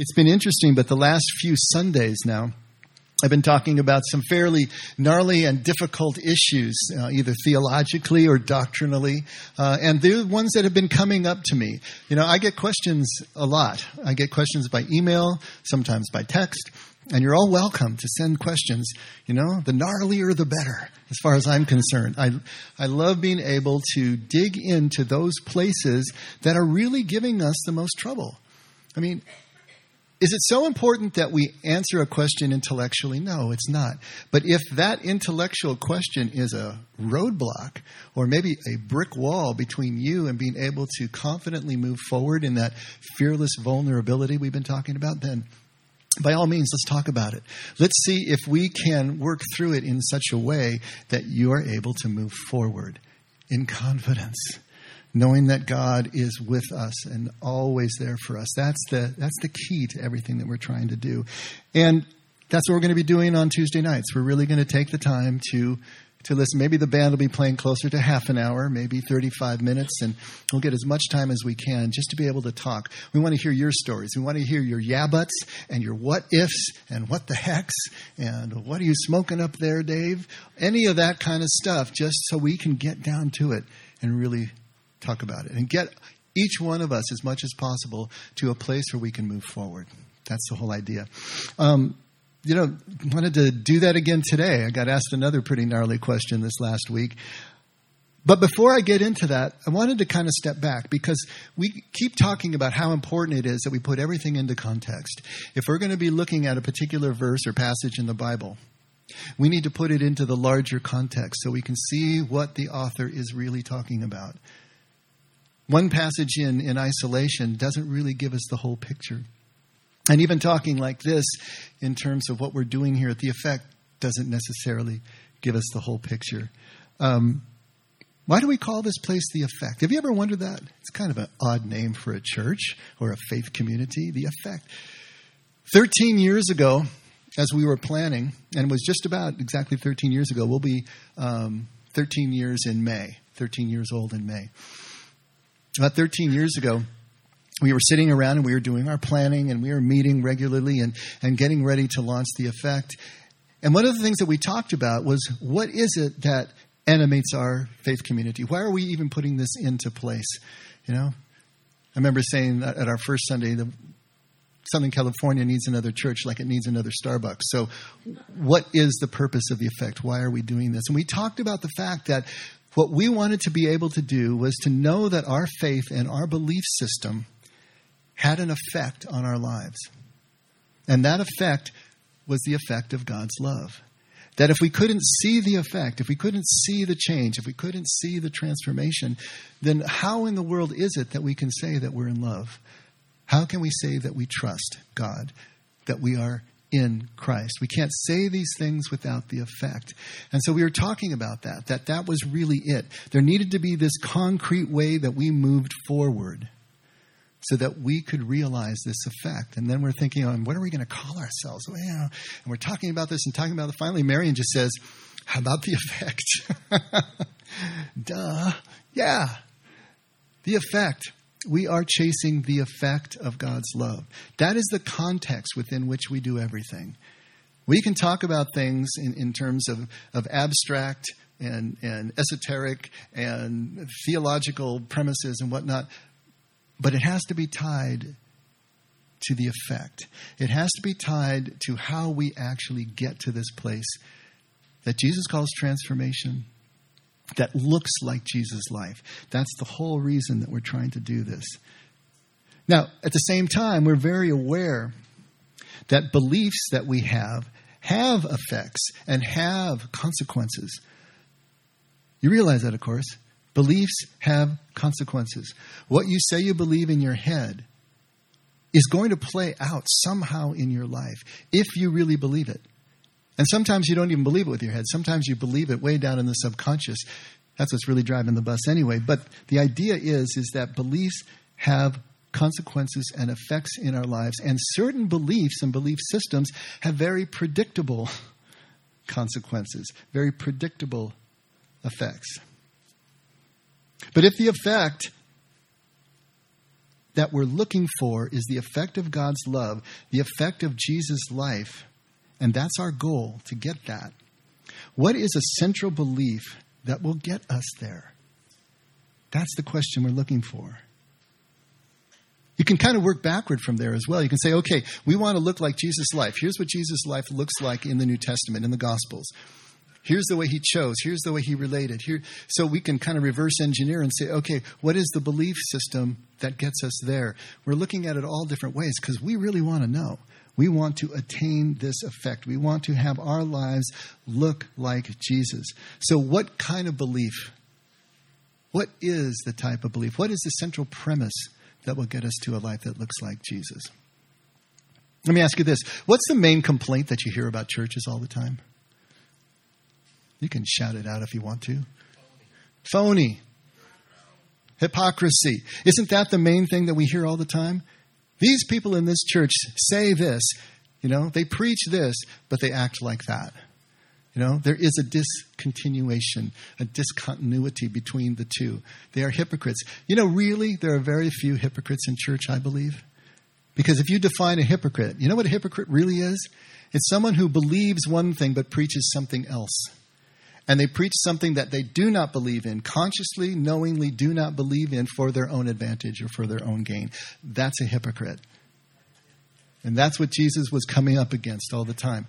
It's been interesting, but the last few Sundays now, I've been talking about some fairly gnarly and difficult issues, uh, either theologically or doctrinally, uh, and they're ones that have been coming up to me. You know, I get questions a lot. I get questions by email, sometimes by text, and you're all welcome to send questions. You know, the gnarlier the better, as far as I'm concerned. I, I love being able to dig into those places that are really giving us the most trouble. I mean, is it so important that we answer a question intellectually? No, it's not. But if that intellectual question is a roadblock or maybe a brick wall between you and being able to confidently move forward in that fearless vulnerability we've been talking about, then by all means, let's talk about it. Let's see if we can work through it in such a way that you are able to move forward in confidence knowing that God is with us and always there for us. That's the, that's the key to everything that we're trying to do. And that's what we're going to be doing on Tuesday nights. We're really going to take the time to to listen. Maybe the band will be playing closer to half an hour, maybe 35 minutes, and we'll get as much time as we can just to be able to talk. We want to hear your stories. We want to hear your yeah buts and your what ifs and what the hex and what are you smoking up there, Dave? Any of that kind of stuff, just so we can get down to it and really talk about it and get each one of us as much as possible to a place where we can move forward. That's the whole idea. Um, you know, wanted to do that again today. I got asked another pretty gnarly question this last week. But before I get into that, I wanted to kind of step back because we keep talking about how important it is that we put everything into context. If we're going to be looking at a particular verse or passage in the Bible, we need to put it into the larger context so we can see what the author is really talking about. One passage in, in isolation doesn't really give us the whole picture. And even talking like this in terms of what we're doing here at the effect doesn't necessarily give us the whole picture. Um, why do we call this place the effect? Have you ever wondered that? It's kind of an odd name for a church or a faith community, the effect. 13 years ago, as we were planning, and it was just about exactly 13 years ago, we'll be um, 13 years in May, 13 years old in May. About 13 years ago, we were sitting around and we were doing our planning and we were meeting regularly and, and getting ready to launch the effect. And one of the things that we talked about was what is it that animates our faith community? Why are we even putting this into place? You know, I remember saying at our first Sunday that Southern California needs another church like it needs another Starbucks. So, what is the purpose of the effect? Why are we doing this? And we talked about the fact that what we wanted to be able to do was to know that our faith and our belief system had an effect on our lives. And that effect was the effect of God's love. That if we couldn't see the effect, if we couldn't see the change, if we couldn't see the transformation, then how in the world is it that we can say that we're in love? How can we say that we trust God, that we are in Christ. We can't say these things without the effect. And so we were talking about that, that that was really it. There needed to be this concrete way that we moved forward so that we could realize this effect. And then we're thinking, oh, what are we going to call ourselves? Well, and we're talking about this and talking about it. Finally, Marion just says, how about the effect? Duh. Yeah. The effect we are chasing the effect of God's love. That is the context within which we do everything. We can talk about things in, in terms of, of abstract and, and esoteric and theological premises and whatnot, but it has to be tied to the effect. It has to be tied to how we actually get to this place that Jesus calls transformation that looks like Jesus' life. That's the whole reason that we're trying to do this. Now, at the same time, we're very aware that beliefs that we have have effects and have consequences. You realize that, of course. Beliefs have consequences. What you say you believe in your head is going to play out somehow in your life if you really believe it. And sometimes you don't even believe it with your head. Sometimes you believe it way down in the subconscious. That's what's really driving the bus anyway. But the idea is, is that beliefs have consequences and effects in our lives. And certain beliefs and belief systems have very predictable consequences, very predictable effects. But if the effect that we're looking for is the effect of God's love, the effect of Jesus' life, and that's our goal to get that. What is a central belief that will get us there? That's the question we're looking for. You can kind of work backward from there as well. You can say, okay, we want to look like Jesus' life. Here's what Jesus' life looks like in the New Testament, in the Gospels. Here's the way he chose. Here's the way he related. Here, so we can kind of reverse engineer and say, okay, what is the belief system that gets us there? We're looking at it all different ways because we really want to know. We want to attain this effect. We want to have our lives look like Jesus. So, what kind of belief? What is the type of belief? What is the central premise that will get us to a life that looks like Jesus? Let me ask you this What's the main complaint that you hear about churches all the time? You can shout it out if you want to. Phony. Hypocrisy. Isn't that the main thing that we hear all the time? These people in this church say this, you know, they preach this, but they act like that. You know, there is a discontinuation, a discontinuity between the two. They are hypocrites. You know, really, there are very few hypocrites in church, I believe. Because if you define a hypocrite, you know what a hypocrite really is? It's someone who believes one thing but preaches something else and they preach something that they do not believe in, consciously, knowingly do not believe in for their own advantage or for their own gain. That's a hypocrite. And that's what Jesus was coming up against all the time.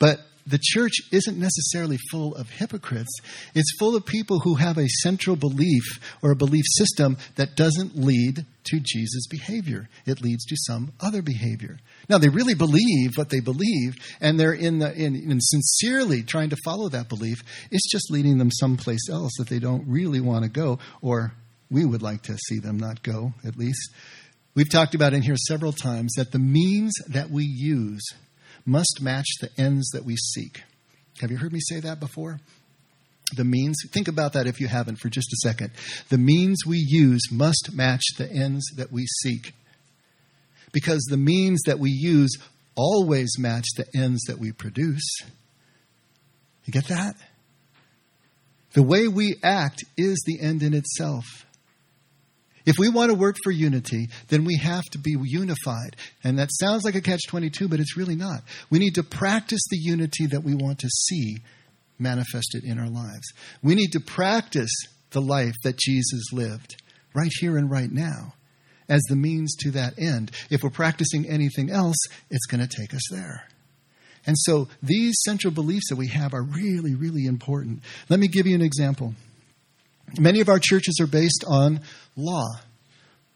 But the church isn't necessarily full of hypocrites. It's full of people who have a central belief or a belief system that doesn't lead to Jesus' behavior. It leads to some other behavior. Now, they really believe what they believe, and they're in, the, in, in sincerely trying to follow that belief. It's just leading them someplace else that they don't really want to go, or we would like to see them not go, at least. We've talked about in here several times that the means that we use must match the ends that we seek. Have you heard me say that before? The means, think about that if you haven't for just a second. The means we use must match the ends that we seek. Because the means that we use always match the ends that we produce. You get that? The way we act is the end in itself. If we want to work for unity, then we have to be unified. And that sounds like a catch 22, but it's really not. We need to practice the unity that we want to see manifested in our lives. We need to practice the life that Jesus lived right here and right now as the means to that end. If we're practicing anything else, it's going to take us there. And so these central beliefs that we have are really, really important. Let me give you an example. Many of our churches are based on law.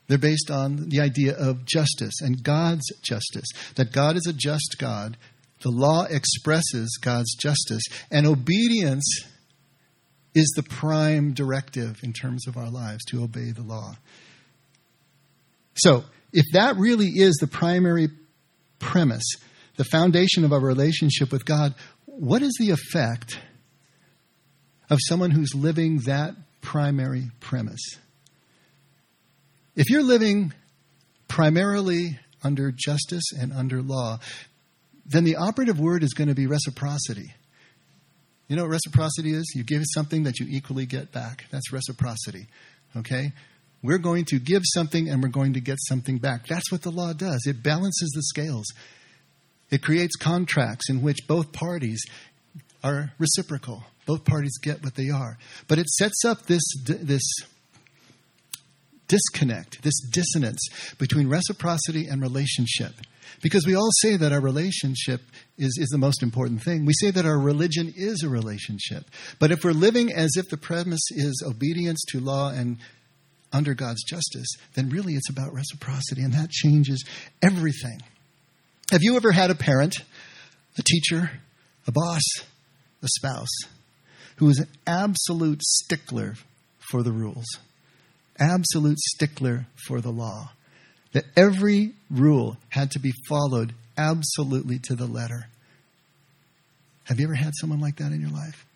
They're based on the idea of justice and God's justice, that God is a just God. The law expresses God's justice, and obedience is the prime directive in terms of our lives to obey the law. So, if that really is the primary premise, the foundation of our relationship with God, what is the effect of someone who's living that primary premise. If you're living primarily under justice and under law, then the operative word is going to be reciprocity. You know what reciprocity is? You give something that you equally get back. That's reciprocity. Okay? We're going to give something and we're going to get something back. That's what the law does. It balances the scales. It creates contracts in which both parties are reciprocal. Both parties get what they are. But it sets up this, this disconnect, this dissonance between reciprocity and relationship. Because we all say that our relationship is, is the most important thing. We say that our religion is a relationship. But if we're living as if the premise is obedience to law and under God's justice, then really it's about reciprocity, and that changes everything. Have you ever had a parent, a teacher, a boss, a spouse who was an absolute stickler for the rules, absolute stickler for the law. That every rule had to be followed absolutely to the letter. Have you ever had someone like that in your life?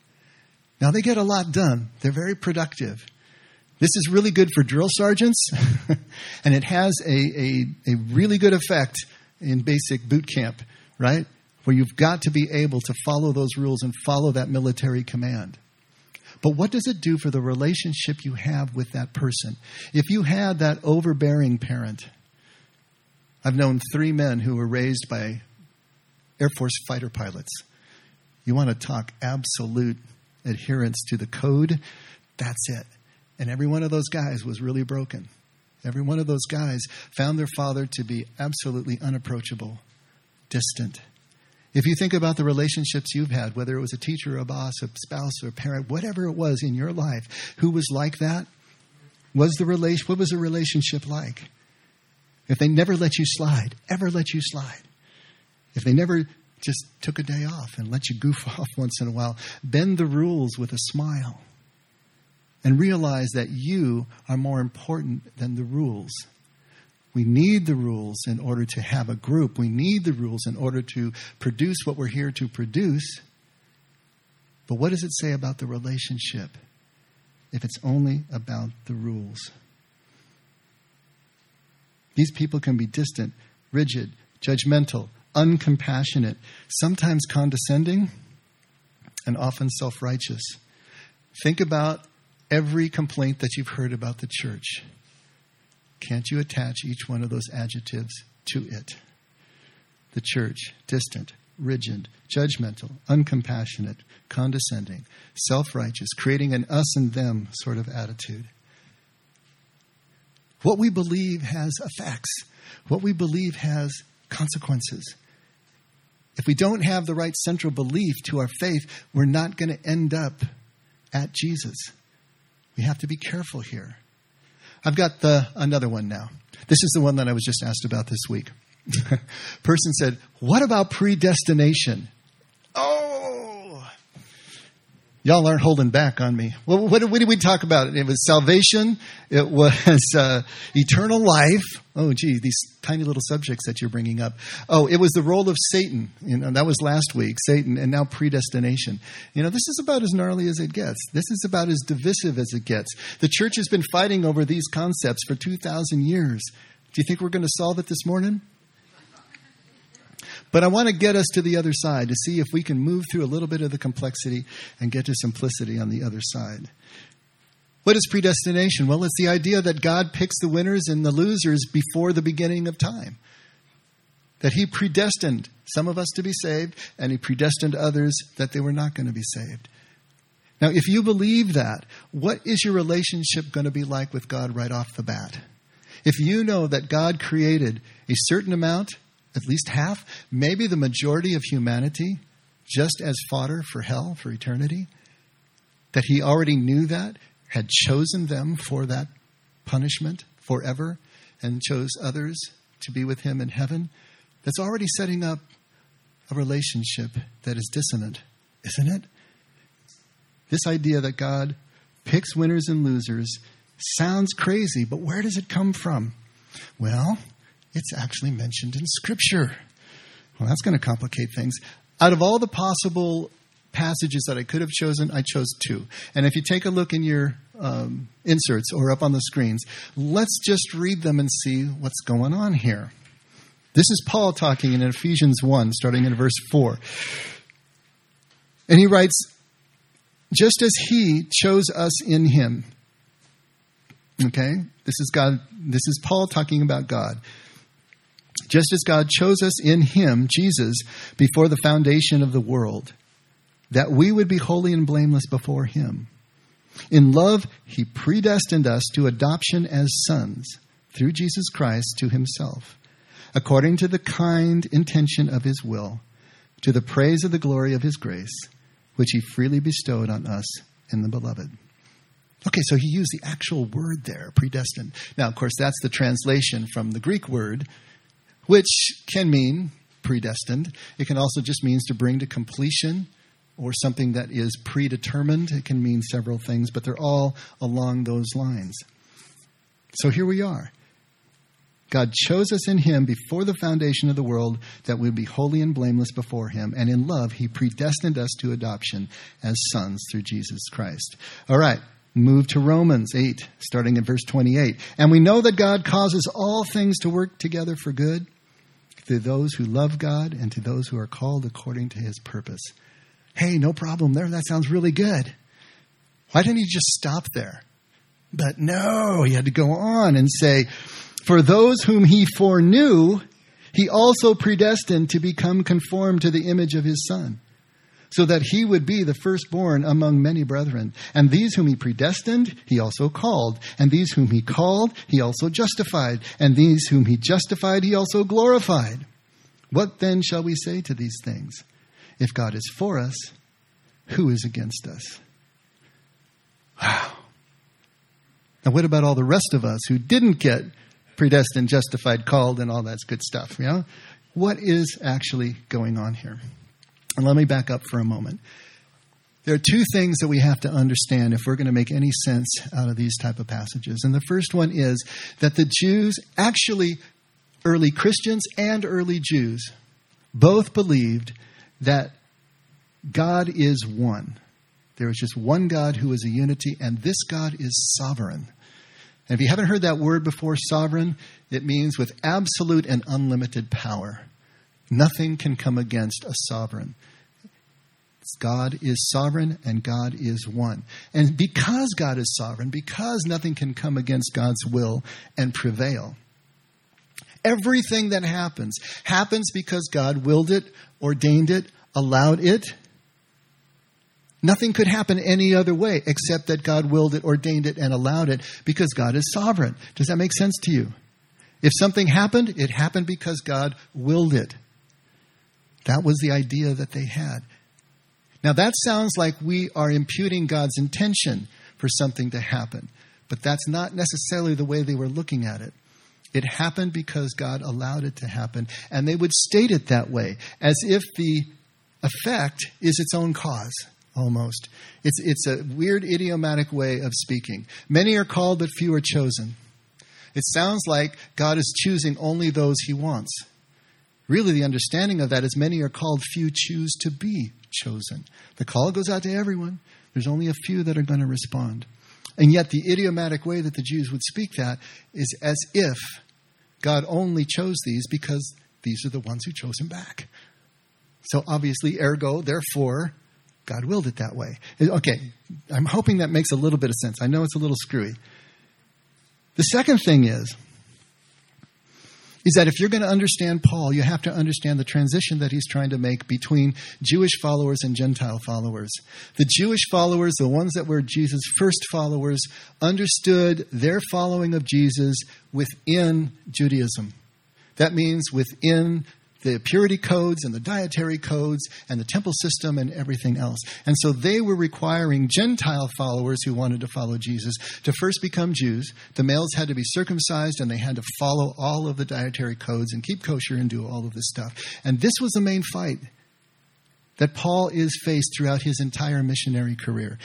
Now, they get a lot done, they're very productive. This is really good for drill sergeants, and it has a, a, a really good effect in basic boot camp, right? Where you've got to be able to follow those rules and follow that military command. But what does it do for the relationship you have with that person? If you had that overbearing parent, I've known three men who were raised by Air Force fighter pilots. You want to talk absolute adherence to the code? That's it. And every one of those guys was really broken. Every one of those guys found their father to be absolutely unapproachable, distant. If you think about the relationships you've had, whether it was a teacher, a boss, a spouse, or a parent, whatever it was in your life, who was like that? Was the relation, what was the relationship like? If they never let you slide, ever let you slide, if they never just took a day off and let you goof off once in a while, bend the rules with a smile and realize that you are more important than the rules. We need the rules in order to have a group. We need the rules in order to produce what we're here to produce. But what does it say about the relationship if it's only about the rules? These people can be distant, rigid, judgmental, uncompassionate, sometimes condescending, and often self righteous. Think about every complaint that you've heard about the church. Can't you attach each one of those adjectives to it? The church, distant, rigid, judgmental, uncompassionate, condescending, self righteous, creating an us and them sort of attitude. What we believe has effects, what we believe has consequences. If we don't have the right central belief to our faith, we're not going to end up at Jesus. We have to be careful here. I've got the another one now. This is the one that I was just asked about this week. Person said, "What about predestination?" Oh, y'all aren't holding back on me. Well, what, what did we talk about? It was salvation. It was uh, eternal life. Oh, gee, these tiny little subjects that you're bringing up. Oh, it was the role of Satan. You know, that was last week, Satan, and now predestination. You know, this is about as gnarly as it gets. This is about as divisive as it gets. The church has been fighting over these concepts for 2,000 years. Do you think we're going to solve it this morning? But I want to get us to the other side to see if we can move through a little bit of the complexity and get to simplicity on the other side. What is predestination? Well, it's the idea that God picks the winners and the losers before the beginning of time. That He predestined some of us to be saved, and He predestined others that they were not going to be saved. Now, if you believe that, what is your relationship going to be like with God right off the bat? If you know that God created a certain amount, at least half, maybe the majority of humanity, just as fodder for hell for eternity, that He already knew that, had chosen them for that punishment forever and chose others to be with him in heaven, that's already setting up a relationship that is dissonant, isn't it? This idea that God picks winners and losers sounds crazy, but where does it come from? Well, it's actually mentioned in Scripture. Well, that's going to complicate things. Out of all the possible passages that I could have chosen, I chose two. And if you take a look in your um, inserts or up on the screens, let's just read them and see what's going on here. This is Paul talking in Ephesians 1, starting in verse 4. And he writes, just as he chose us in him. Okay? This is God, this is Paul talking about God. Just as God chose us in him, Jesus, before the foundation of the world that we would be holy and blameless before Him. In love, He predestined us to adoption as sons through Jesus Christ to Himself, according to the kind intention of His will, to the praise of the glory of His grace, which He freely bestowed on us in the Beloved. Okay, so he used the actual word there, predestined. Now, of course, that's the translation from the Greek word, which can mean predestined. It can also just means to bring to completion or something that is predetermined. It can mean several things, but they're all along those lines. So here we are. God chose us in Him before the foundation of the world that we would be holy and blameless before Him. And in love, He predestined us to adoption as sons through Jesus Christ. All right, move to Romans 8, starting at verse 28. And we know that God causes all things to work together for good to those who love God and to those who are called according to His purpose. Hey, no problem there. That sounds really good. Why didn't he just stop there? But no, he had to go on and say, For those whom he foreknew, he also predestined to become conformed to the image of his Son, so that he would be the firstborn among many brethren. And these whom he predestined, he also called. And these whom he called, he also justified. And these whom he justified, he also glorified. What then shall we say to these things? If God is for us, who is against us? Wow. Now, what about all the rest of us who didn't get predestined, justified, called, and all that good stuff? You know? What is actually going on here? And let me back up for a moment. There are two things that we have to understand if we're going to make any sense out of these type of passages. And the first one is that the Jews, actually early Christians and early Jews, both believed that God is one. There is just one God who is a unity, and this God is sovereign. And if you haven't heard that word before, sovereign, it means with absolute and unlimited power. Nothing can come against a sovereign. God is sovereign and God is one. And because God is sovereign, because nothing can come against God's will and prevail, everything that happens happens because God willed it, ordained it, allowed it, Nothing could happen any other way except that God willed it, ordained it, and allowed it because God is sovereign. Does that make sense to you? If something happened, it happened because God willed it. That was the idea that they had. Now, that sounds like we are imputing God's intention for something to happen, but that's not necessarily the way they were looking at it. It happened because God allowed it to happen, and they would state it that way, as if the effect is its own cause almost. It's, it's a weird idiomatic way of speaking. Many are called, but few are chosen. It sounds like God is choosing only those he wants. Really, the understanding of that is many are called, few choose to be chosen. The call goes out to everyone. There's only a few that are going to respond. And yet, the idiomatic way that the Jews would speak that is as if God only chose these because these are the ones who chose him back. So, obviously, ergo, therefore, God willed it that way. Okay, I'm hoping that makes a little bit of sense. I know it's a little screwy. The second thing is, is that if you're going to understand Paul, you have to understand the transition that he's trying to make between Jewish followers and Gentile followers. The Jewish followers, the ones that were Jesus' first followers, understood their following of Jesus within Judaism. That means within the purity codes and the dietary codes and the temple system and everything else. And so they were requiring Gentile followers who wanted to follow Jesus to first become Jews. The males had to be circumcised and they had to follow all of the dietary codes and keep kosher and do all of this stuff. And this was the main fight that Paul is faced throughout his entire missionary career.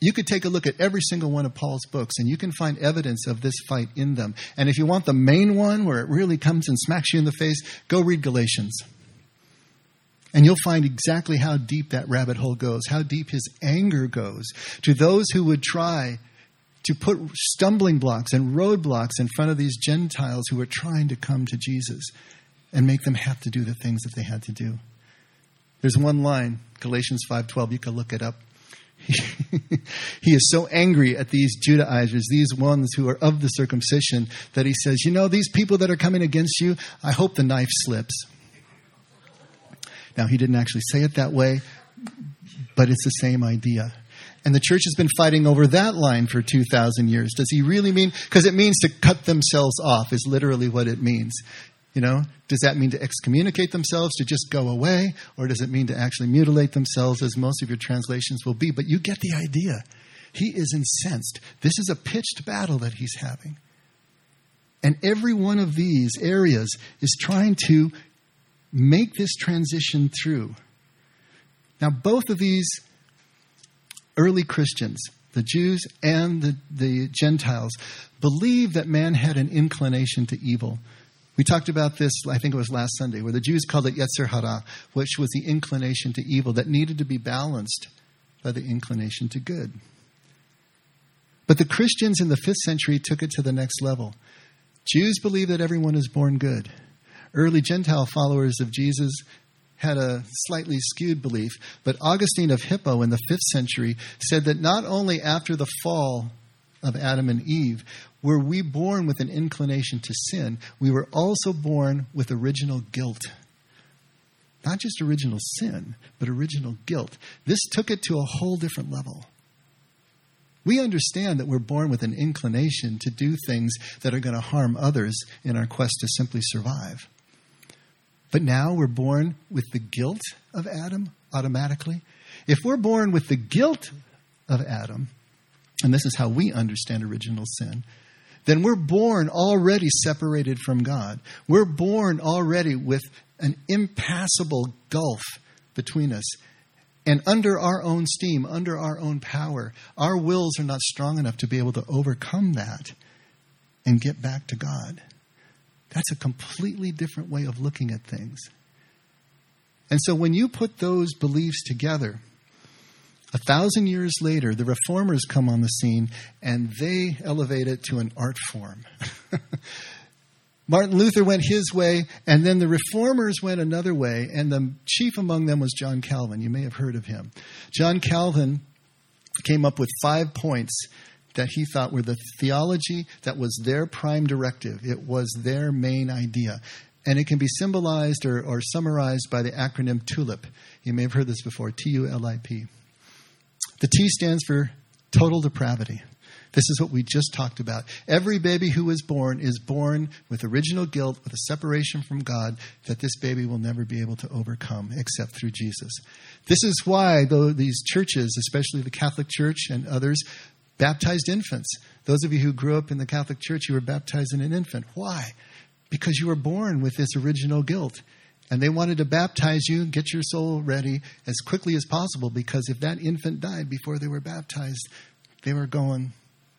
You could take a look at every single one of Paul's books and you can find evidence of this fight in them. And if you want the main one where it really comes and smacks you in the face, go read Galatians. And you'll find exactly how deep that rabbit hole goes, how deep his anger goes to those who would try to put stumbling blocks and roadblocks in front of these Gentiles who were trying to come to Jesus and make them have to do the things that they had to do. There's one line, Galatians 5:12, you can look it up. he is so angry at these Judaizers, these ones who are of the circumcision, that he says, You know, these people that are coming against you, I hope the knife slips. Now, he didn't actually say it that way, but it's the same idea. And the church has been fighting over that line for 2,000 years. Does he really mean? Because it means to cut themselves off, is literally what it means. You know, does that mean to excommunicate themselves, to just go away, or does it mean to actually mutilate themselves, as most of your translations will be? But you get the idea. He is incensed. This is a pitched battle that he's having. And every one of these areas is trying to make this transition through. Now, both of these early Christians, the Jews and the, the Gentiles, believed that man had an inclination to evil. We talked about this, I think it was last Sunday, where the Jews called it Yetzer Hara, which was the inclination to evil that needed to be balanced by the inclination to good. But the Christians in the fifth century took it to the next level. Jews believe that everyone is born good. Early Gentile followers of Jesus had a slightly skewed belief, but Augustine of Hippo in the 5th century said that not only after the fall of Adam and Eve were we born with an inclination to sin, we were also born with original guilt. Not just original sin, but original guilt. This took it to a whole different level. We understand that we're born with an inclination to do things that are going to harm others in our quest to simply survive. But now we're born with the guilt of Adam automatically. If we're born with the guilt of Adam, and this is how we understand original sin, then we're born already separated from God. We're born already with an impassable gulf between us. And under our own steam, under our own power, our wills are not strong enough to be able to overcome that and get back to God. That's a completely different way of looking at things. And so when you put those beliefs together, a thousand years later, the reformers come on the scene and they elevate it to an art form. Martin Luther went his way, and then the reformers went another way, and the chief among them was John Calvin. You may have heard of him. John Calvin came up with five points that he thought were the theology that was their prime directive, it was their main idea. And it can be symbolized or, or summarized by the acronym TULIP. You may have heard this before T U L I P. The T stands for total depravity. This is what we just talked about. Every baby who is born is born with original guilt, with a separation from God that this baby will never be able to overcome except through Jesus. This is why, though these churches, especially the Catholic Church and others, baptized infants. Those of you who grew up in the Catholic Church, you were baptized in an infant. Why? Because you were born with this original guilt. And they wanted to baptize you, and get your soul ready as quickly as possible, because if that infant died before they were baptized, they were going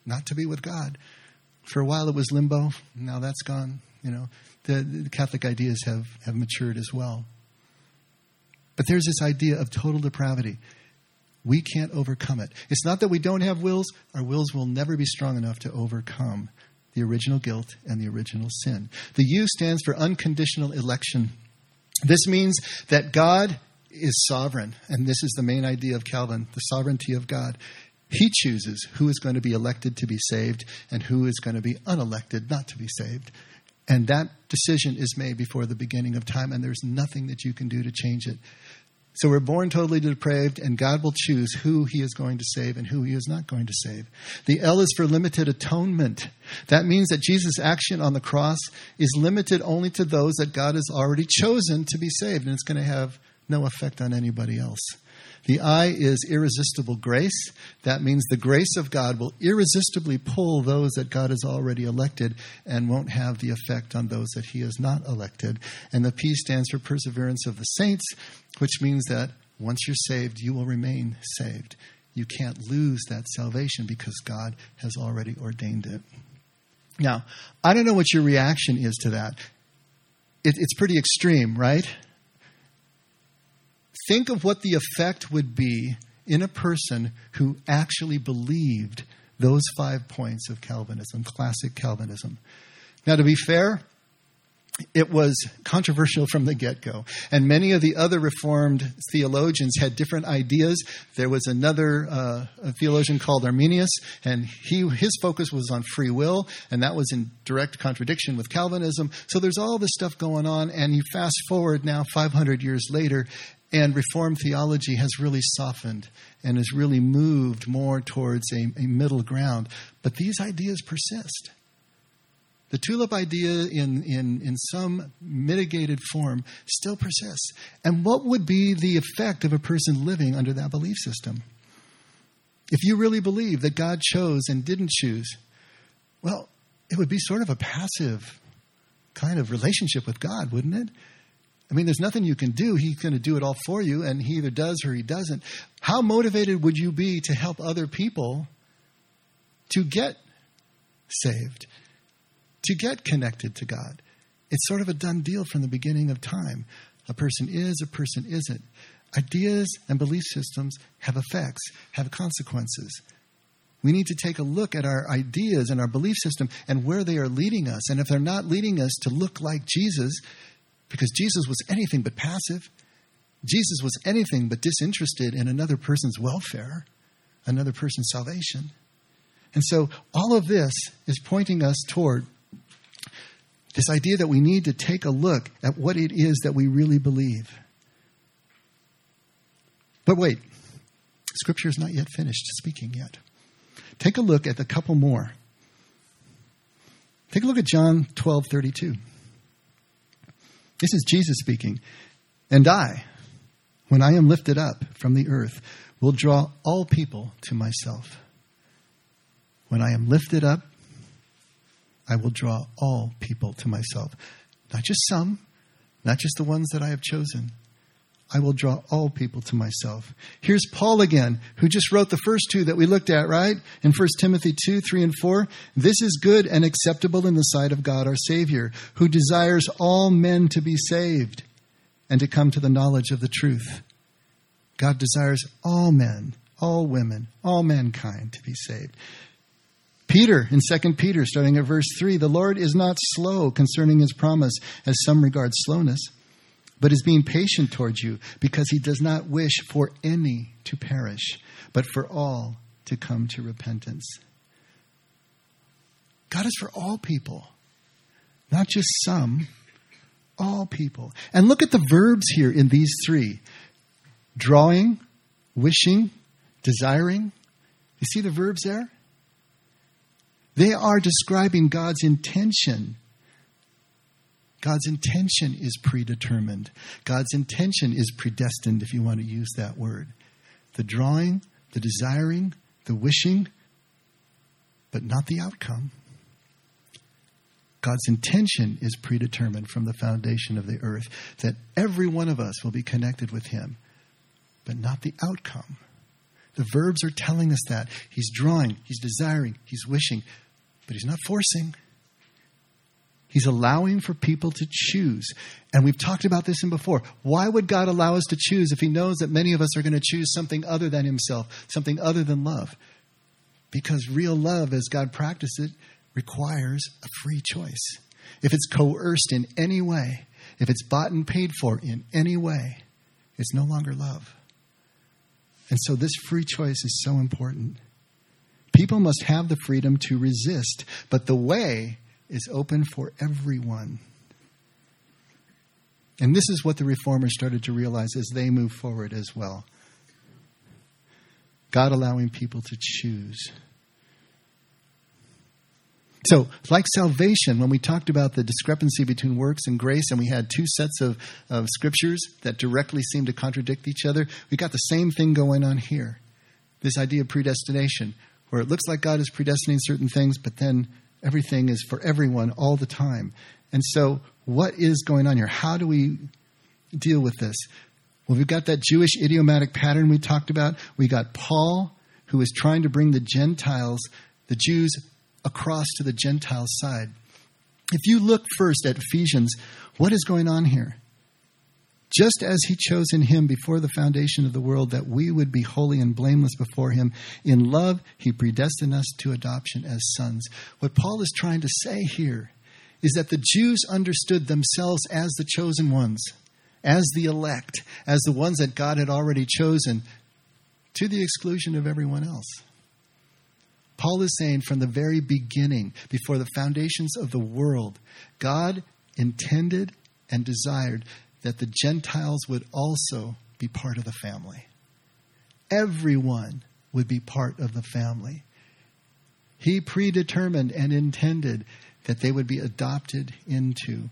not to be with God. For a while it was limbo. Now that's gone. You know, the, the Catholic ideas have, have matured as well. But there's this idea of total depravity. We can't overcome it. It's not that we don't have wills, our wills will never be strong enough to overcome the original guilt and the original sin. The U stands for unconditional election. This means that God is sovereign, and this is the main idea of Calvin the sovereignty of God. He chooses who is going to be elected to be saved and who is going to be unelected not to be saved. And that decision is made before the beginning of time, and there's nothing that you can do to change it. So we're born totally depraved, and God will choose who He is going to save and who He is not going to save. The L is for limited atonement. That means that Jesus' action on the cross is limited only to those that God has already chosen to be saved, and it's going to have no effect on anybody else. The I is irresistible grace. That means the grace of God will irresistibly pull those that God has already elected and won't have the effect on those that He has not elected. And the P stands for perseverance of the saints, which means that once you're saved, you will remain saved. You can't lose that salvation because God has already ordained it. Now, I don't know what your reaction is to that. It, it's pretty extreme, right? Think of what the effect would be in a person who actually believed those five points of Calvinism, classic Calvinism. Now, to be fair, it was controversial from the get go. And many of the other Reformed theologians had different ideas. There was another uh, theologian called Arminius, and he, his focus was on free will, and that was in direct contradiction with Calvinism. So there's all this stuff going on, and you fast forward now 500 years later, and Reformed theology has really softened and has really moved more towards a, a, middle ground. But these ideas persist. The tulip idea, in, in, in some mitigated form, still persists. And what would be the effect of a person living under that belief system? If you really believe that God chose and didn't choose, well, it would be sort of a passive kind of relationship with God, wouldn't it? I mean, there's nothing you can do. He's going to do it all for you, and he either does or he doesn't. How motivated would you be to help other people to get saved, to get connected to God? It's sort of a done deal from the beginning of time. A person is, a person isn't. Ideas and belief systems have effects, have consequences. We need to take a look at our ideas and our belief system and where they are leading us. And if they're not leading us to look like Jesus, because Jesus was anything but passive. Jesus was anything but disinterested in another person's welfare, another person's salvation. And so all of this is pointing us toward this idea that we need to take a look at what it is that we really believe. But wait, Scripture is not yet finished speaking yet. Take a look at a couple more. Take a look at John 12 32. This is Jesus speaking. And I, when I am lifted up from the earth, will draw all people to myself. When I am lifted up, I will draw all people to myself. Not just some, not just the ones that I have chosen. I will draw all people to myself. Here's Paul again, who just wrote the first two that we looked at, right? In 1 Timothy 2, 3, and 4. This is good and acceptable in the sight of God our Savior, who desires all men to be saved and to come to the knowledge of the truth. God desires all men, all women, all mankind to be saved. Peter in 2 Peter, starting at verse 3 The Lord is not slow concerning his promise, as some regard slowness, but is being patient towards you, because he does not wish for any to perish, but for all to come to repentance. God is for all people, not just some, all people. And look at the verbs here in these three drawing, wishing, desiring. You see the verbs there? They are describing God's intention. God's intention is predetermined. God's intention is predestined, if you want to use that word. The drawing, the desiring, the wishing, but not the outcome. God's intention is predetermined from the foundation of the earth that every one of us will be connected with Him, but not the outcome. The verbs are telling us that. He's drawing, He's desiring, He's wishing, but he's not forcing. He's allowing for people to choose. And we've talked about this in before. Why would God allow us to choose if he knows that many of us are going to choose something other than himself, something other than love? Because real love, as God practices it, requires a free choice. If it's coerced in any way, if it's bought and paid for in any way, it's no longer love. And so this free choice is so important. People must have the freedom to resist, but the way is open for everyone. And this is what the reformers started to realize as they move forward as well. God allowing people to choose. So, like salvation, when we talked about the discrepancy between works and grace, and we had two sets of, of scriptures that directly seem to contradict each other, we got the same thing going on here. This idea of predestination where it looks like God is predestining certain things, but then everything is for everyone all the time. And so, what is going on here? How do we deal with this? Well, we've got that Jewish idiomatic pattern we talked about. We got Paul, who is trying to bring the Gentiles, the Jews, across to the Gentile side. If you look first at Ephesians, what is going on here? Just as he chose in him before the foundation of the world that we would be holy and blameless before him. In love, he predestined us to adoption as sons. What Paul is trying to say here is that the Jews understood themselves as the chosen ones, as the elect, as the ones that God had already chosen, to the exclusion of everyone else. Paul is saying from the very beginning, before the foundations of the world, God intended and desired that the Gentiles would also be part of the family. Everyone would be part of the family. He predetermined and intended that they would be adopted into.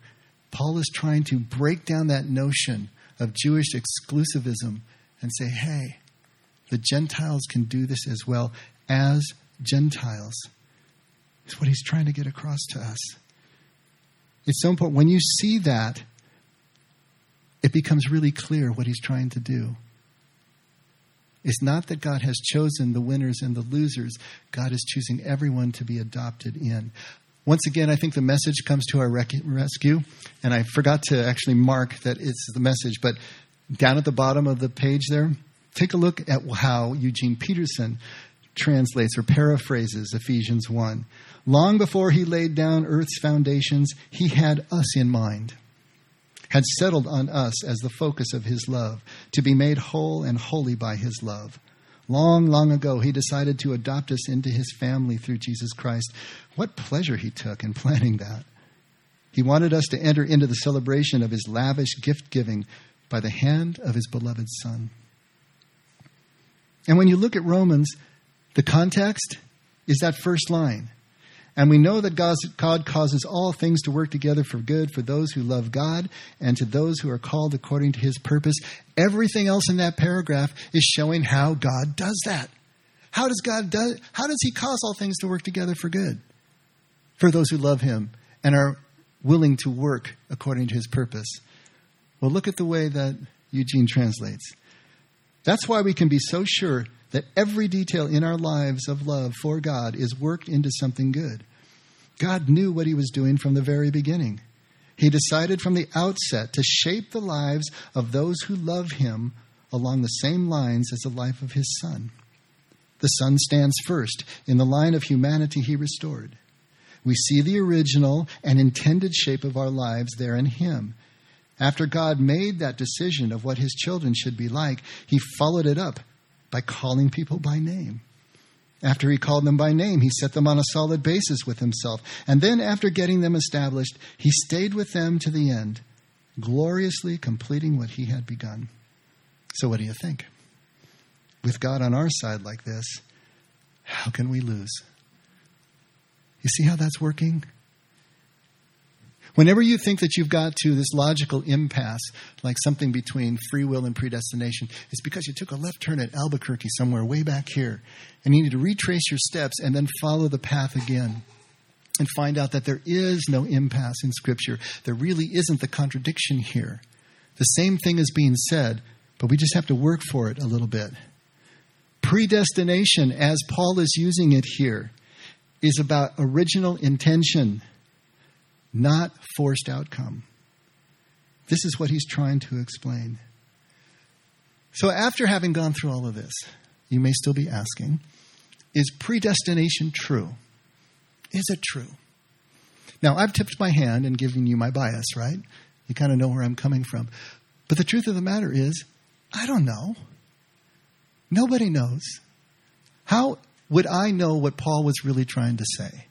Paul is trying to break down that notion of Jewish exclusivism and say, hey, the Gentiles can do this as well as Gentiles. It's what he's trying to get across to us. It's so important. When you see that, it becomes really clear what he's trying to do. It's not that God has chosen the winners and the losers, God is choosing everyone to be adopted in. Once again, I think the message comes to our rec- rescue, and I forgot to actually mark that it's the message, but down at the bottom of the page there, take a look at how Eugene Peterson translates or paraphrases Ephesians 1. Long before he laid down earth's foundations, he had us in mind had settled on us as the focus of his love, to be made whole and holy by his love. Long, long ago, he decided to adopt us into his family through Jesus Christ. What pleasure he took in planning that. He wanted us to enter into the celebration of his lavish gift giving by the hand of his beloved Son. And when you look at Romans, the context is that first line. And we know that God causes all things to work together for good for those who love God and to those who are called according to his purpose. Everything else in that paragraph is showing how God does that. How does God do, how does he cause all things to work together for good? For those who love him and are willing to work according to his purpose. Well, look at the way that Eugene translates. That's why we can be so sure that every detail in our lives of love for God is worked into something good. God knew what he was doing from the very beginning. He decided from the outset to shape the lives of those who love him along the same lines as the life of his son. The son stands first in the line of humanity he restored. We see the original and intended shape of our lives there in him. After God made that decision of what his children should be like, he followed it up by calling people by name. After he called them by name, he set them on a solid basis with himself. And then, after getting them established, he stayed with them to the end, gloriously completing what he had begun. So, what do you think? With God on our side like this, how can we lose? You see how that's working? Whenever you think that you've got to this logical impasse, like something between free will and predestination, it's because you took a left turn at Albuquerque somewhere way back here, and you need to retrace your steps and then follow the path again and find out that there is no impasse in Scripture. There really isn't the contradiction here. The same thing is being said, but we just have to work for it a little bit. Predestination, as Paul is using it here, is about original intention not forced outcome. This is what he's trying to explain. So, after having gone through all of this, you may still be asking is predestination true? Is it true? Now, I've tipped my hand and given you my bias, right? You kind of know where I'm coming from. But the truth of the matter is, I don't know. Nobody knows. How would I know what Paul was really trying to say?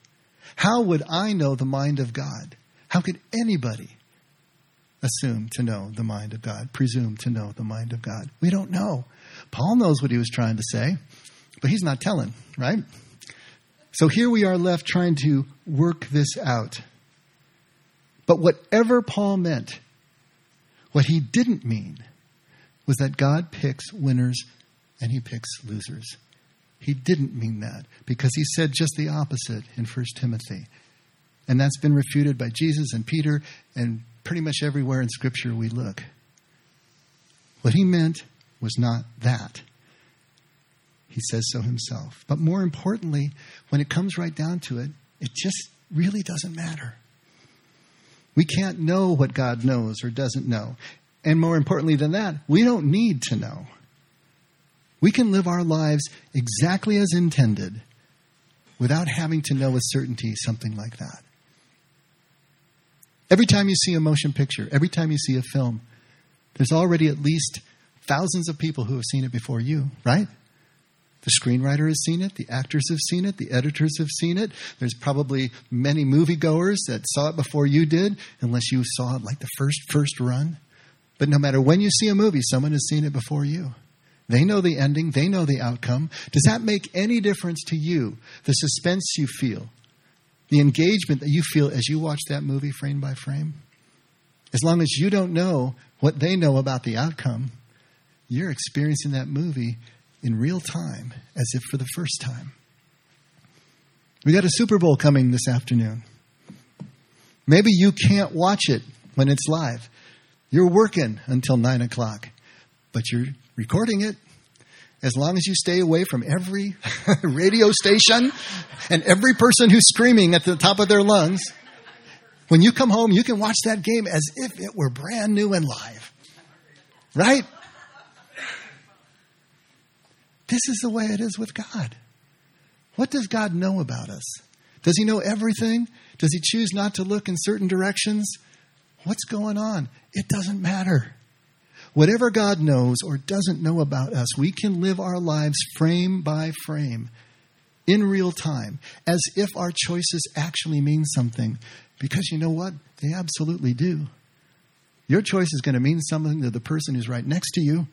How would I know the mind of God? How could anybody assume to know the mind of God, presume to know the mind of God? We don't know. Paul knows what he was trying to say, but he's not telling, right? So here we are left trying to work this out. But whatever Paul meant, what he didn't mean was that God picks winners and he picks losers. He didn't mean that because he said just the opposite in 1 Timothy. And that's been refuted by Jesus and Peter and pretty much everywhere in Scripture we look. What he meant was not that. He says so himself. But more importantly, when it comes right down to it, it just really doesn't matter. We can't know what God knows or doesn't know. And more importantly than that, we don't need to know. We can live our lives exactly as intended without having to know with certainty something like that. Every time you see a motion picture, every time you see a film, there's already at least thousands of people who have seen it before you, right? The screenwriter has seen it, the actors have seen it, the editors have seen it. There's probably many moviegoers that saw it before you did, unless you saw it like the first first run. But no matter when you see a movie, someone has seen it before you. They know the ending, they know the outcome. Does that make any difference to you? The suspense you feel, the engagement that you feel as you watch that movie frame by frame? As long as you don't know what they know about the outcome, you're experiencing that movie in real time as if for the first time. We got a Super Bowl coming this afternoon. Maybe you can't watch it when it's live. You're working until 9 o'clock, but you're recording it. As long as you stay away from every radio station and every person who's screaming at the top of their lungs, when you come home, you can watch that game as if it were brand new and live. Right? This is the way it is with God. What does God know about us? Does He know everything? Does He choose not to look in certain directions? What's going on? It doesn't matter. Whatever God knows or doesn't know about us, we can live our lives frame by frame in real time as if our choices actually mean something. Because you know what? They absolutely do. Your choice is going to mean something to the person who's right next to you.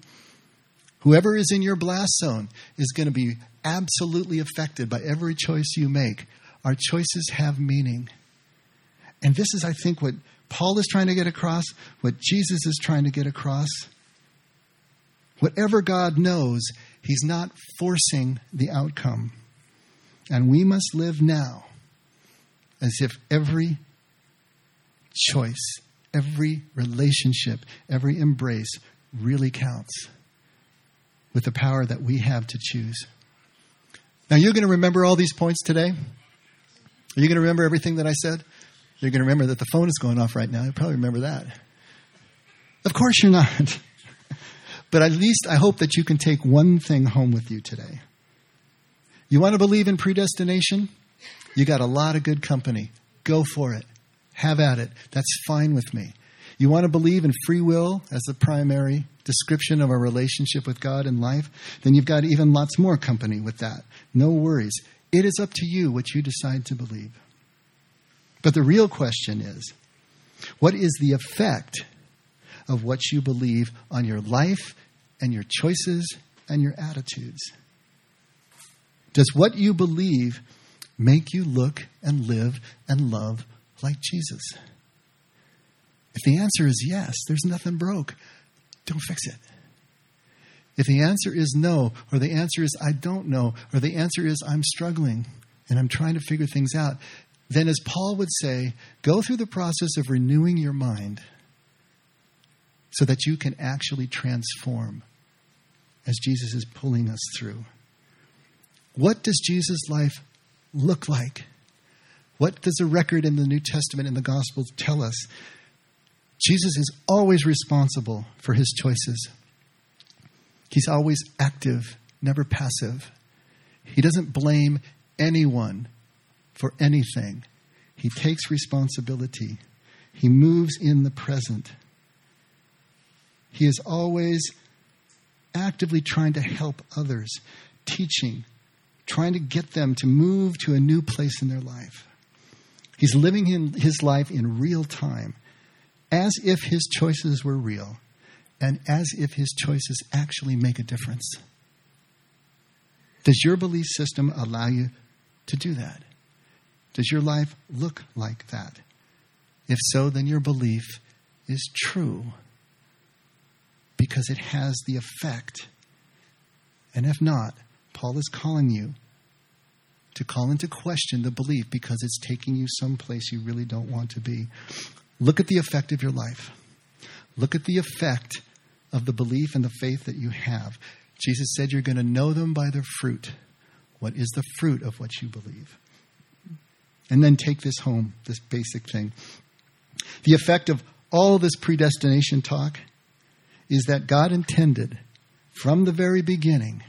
Whoever is in your blast zone is going to be absolutely affected by every choice you make. Our choices have meaning. And this is, I think, what Paul is trying to get across, what Jesus is trying to get across. Whatever God knows, He's not forcing the outcome. And we must live now as if every choice, every relationship, every embrace really counts with the power that we have to choose. Now, you're going to remember all these points today? Are you going to remember everything that I said? You're going to remember that the phone is going off right now. You probably remember that. Of course, you're not. But at least I hope that you can take one thing home with you today. You want to believe in predestination? You got a lot of good company. Go for it. Have at it. That's fine with me. You want to believe in free will as the primary description of our relationship with God in life? Then you've got even lots more company with that. No worries. It is up to you what you decide to believe. But the real question is what is the effect of what you believe on your life and your choices and your attitudes? Does what you believe make you look and live and love like Jesus? If the answer is yes, there's nothing broke. Don't fix it. If the answer is no, or the answer is I don't know, or the answer is I'm struggling and I'm trying to figure things out, then, as Paul would say, go through the process of renewing your mind so that you can actually transform as Jesus is pulling us through. What does Jesus' life look like? What does the record in the New Testament and the Gospels tell us? Jesus is always responsible for his choices. He's always active, never passive. He doesn't blame anyone for anything. He takes responsibility. He moves in the present. He is always actively trying to help others, teaching, trying to get them to move to a new place in their life. He's living in his life in real time, as if his choices were real, and as if his choices actually make a difference. Does your belief system allow you to do that? Does your life look like that? If so, then your belief is true because it has the effect. And if not, Paul is calling you to call into question the belief because it's taking you someplace you really don't want to be. Look at the effect of your life. Look at the effect of the belief and the faith that you have. Jesus said you're going to know them by their fruit. What is the fruit of what you believe? And then take this home, this basic thing. The effect of all this predestination talk is that God intended from the very beginning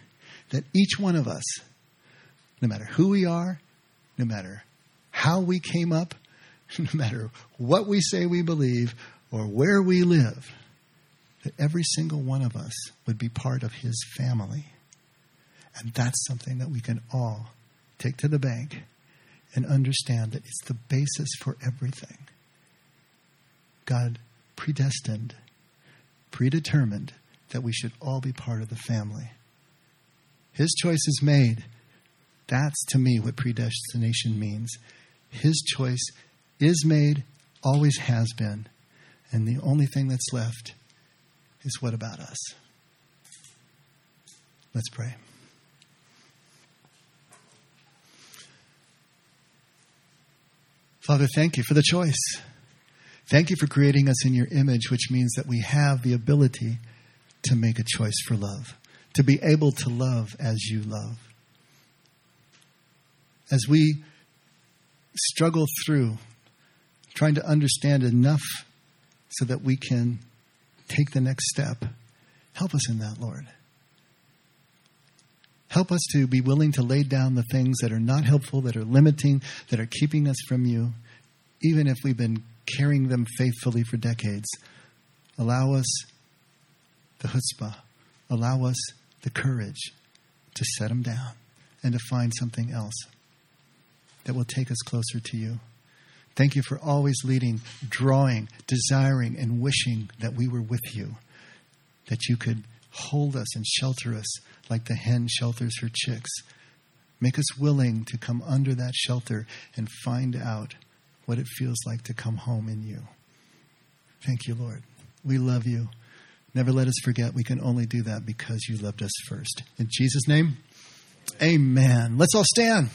that each one of us, no matter who we are, no matter how we came up, no matter what we say we believe or where we live, that every single one of us would be part of his family. And that's something that we can all take to the bank and understand that it's the basis for everything. God predestined, predetermined that we should all be part of the family. His choice is made. That's to me what predestination means. His choice is made, always has been. And the only thing that's left is what about us? Let's pray. Father, thank you for the choice. Thank you for creating us in your image, which means that we have the ability to make a choice for love, to be able to love as you love. As we struggle through trying to understand enough so that we can take the next step, help us in that, Lord. Help us to be willing to lay down the things that are not helpful, that are limiting, that are keeping us from you, even if we've been carrying them faithfully for decades. Allow us the chutzpah. Allow us the courage to set them down and to find something else that will take us closer to you. Thank you for always leading, drawing, desiring, and wishing that we were with you, that you could hold us and shelter us like the hen shelters her chicks. Make us willing to come under that shelter and find out what it feels like to come home in you. Thank you, Lord. We love you. Never let us forget we can only do that because you loved us first. In Jesus' name, amen. Let's all stand.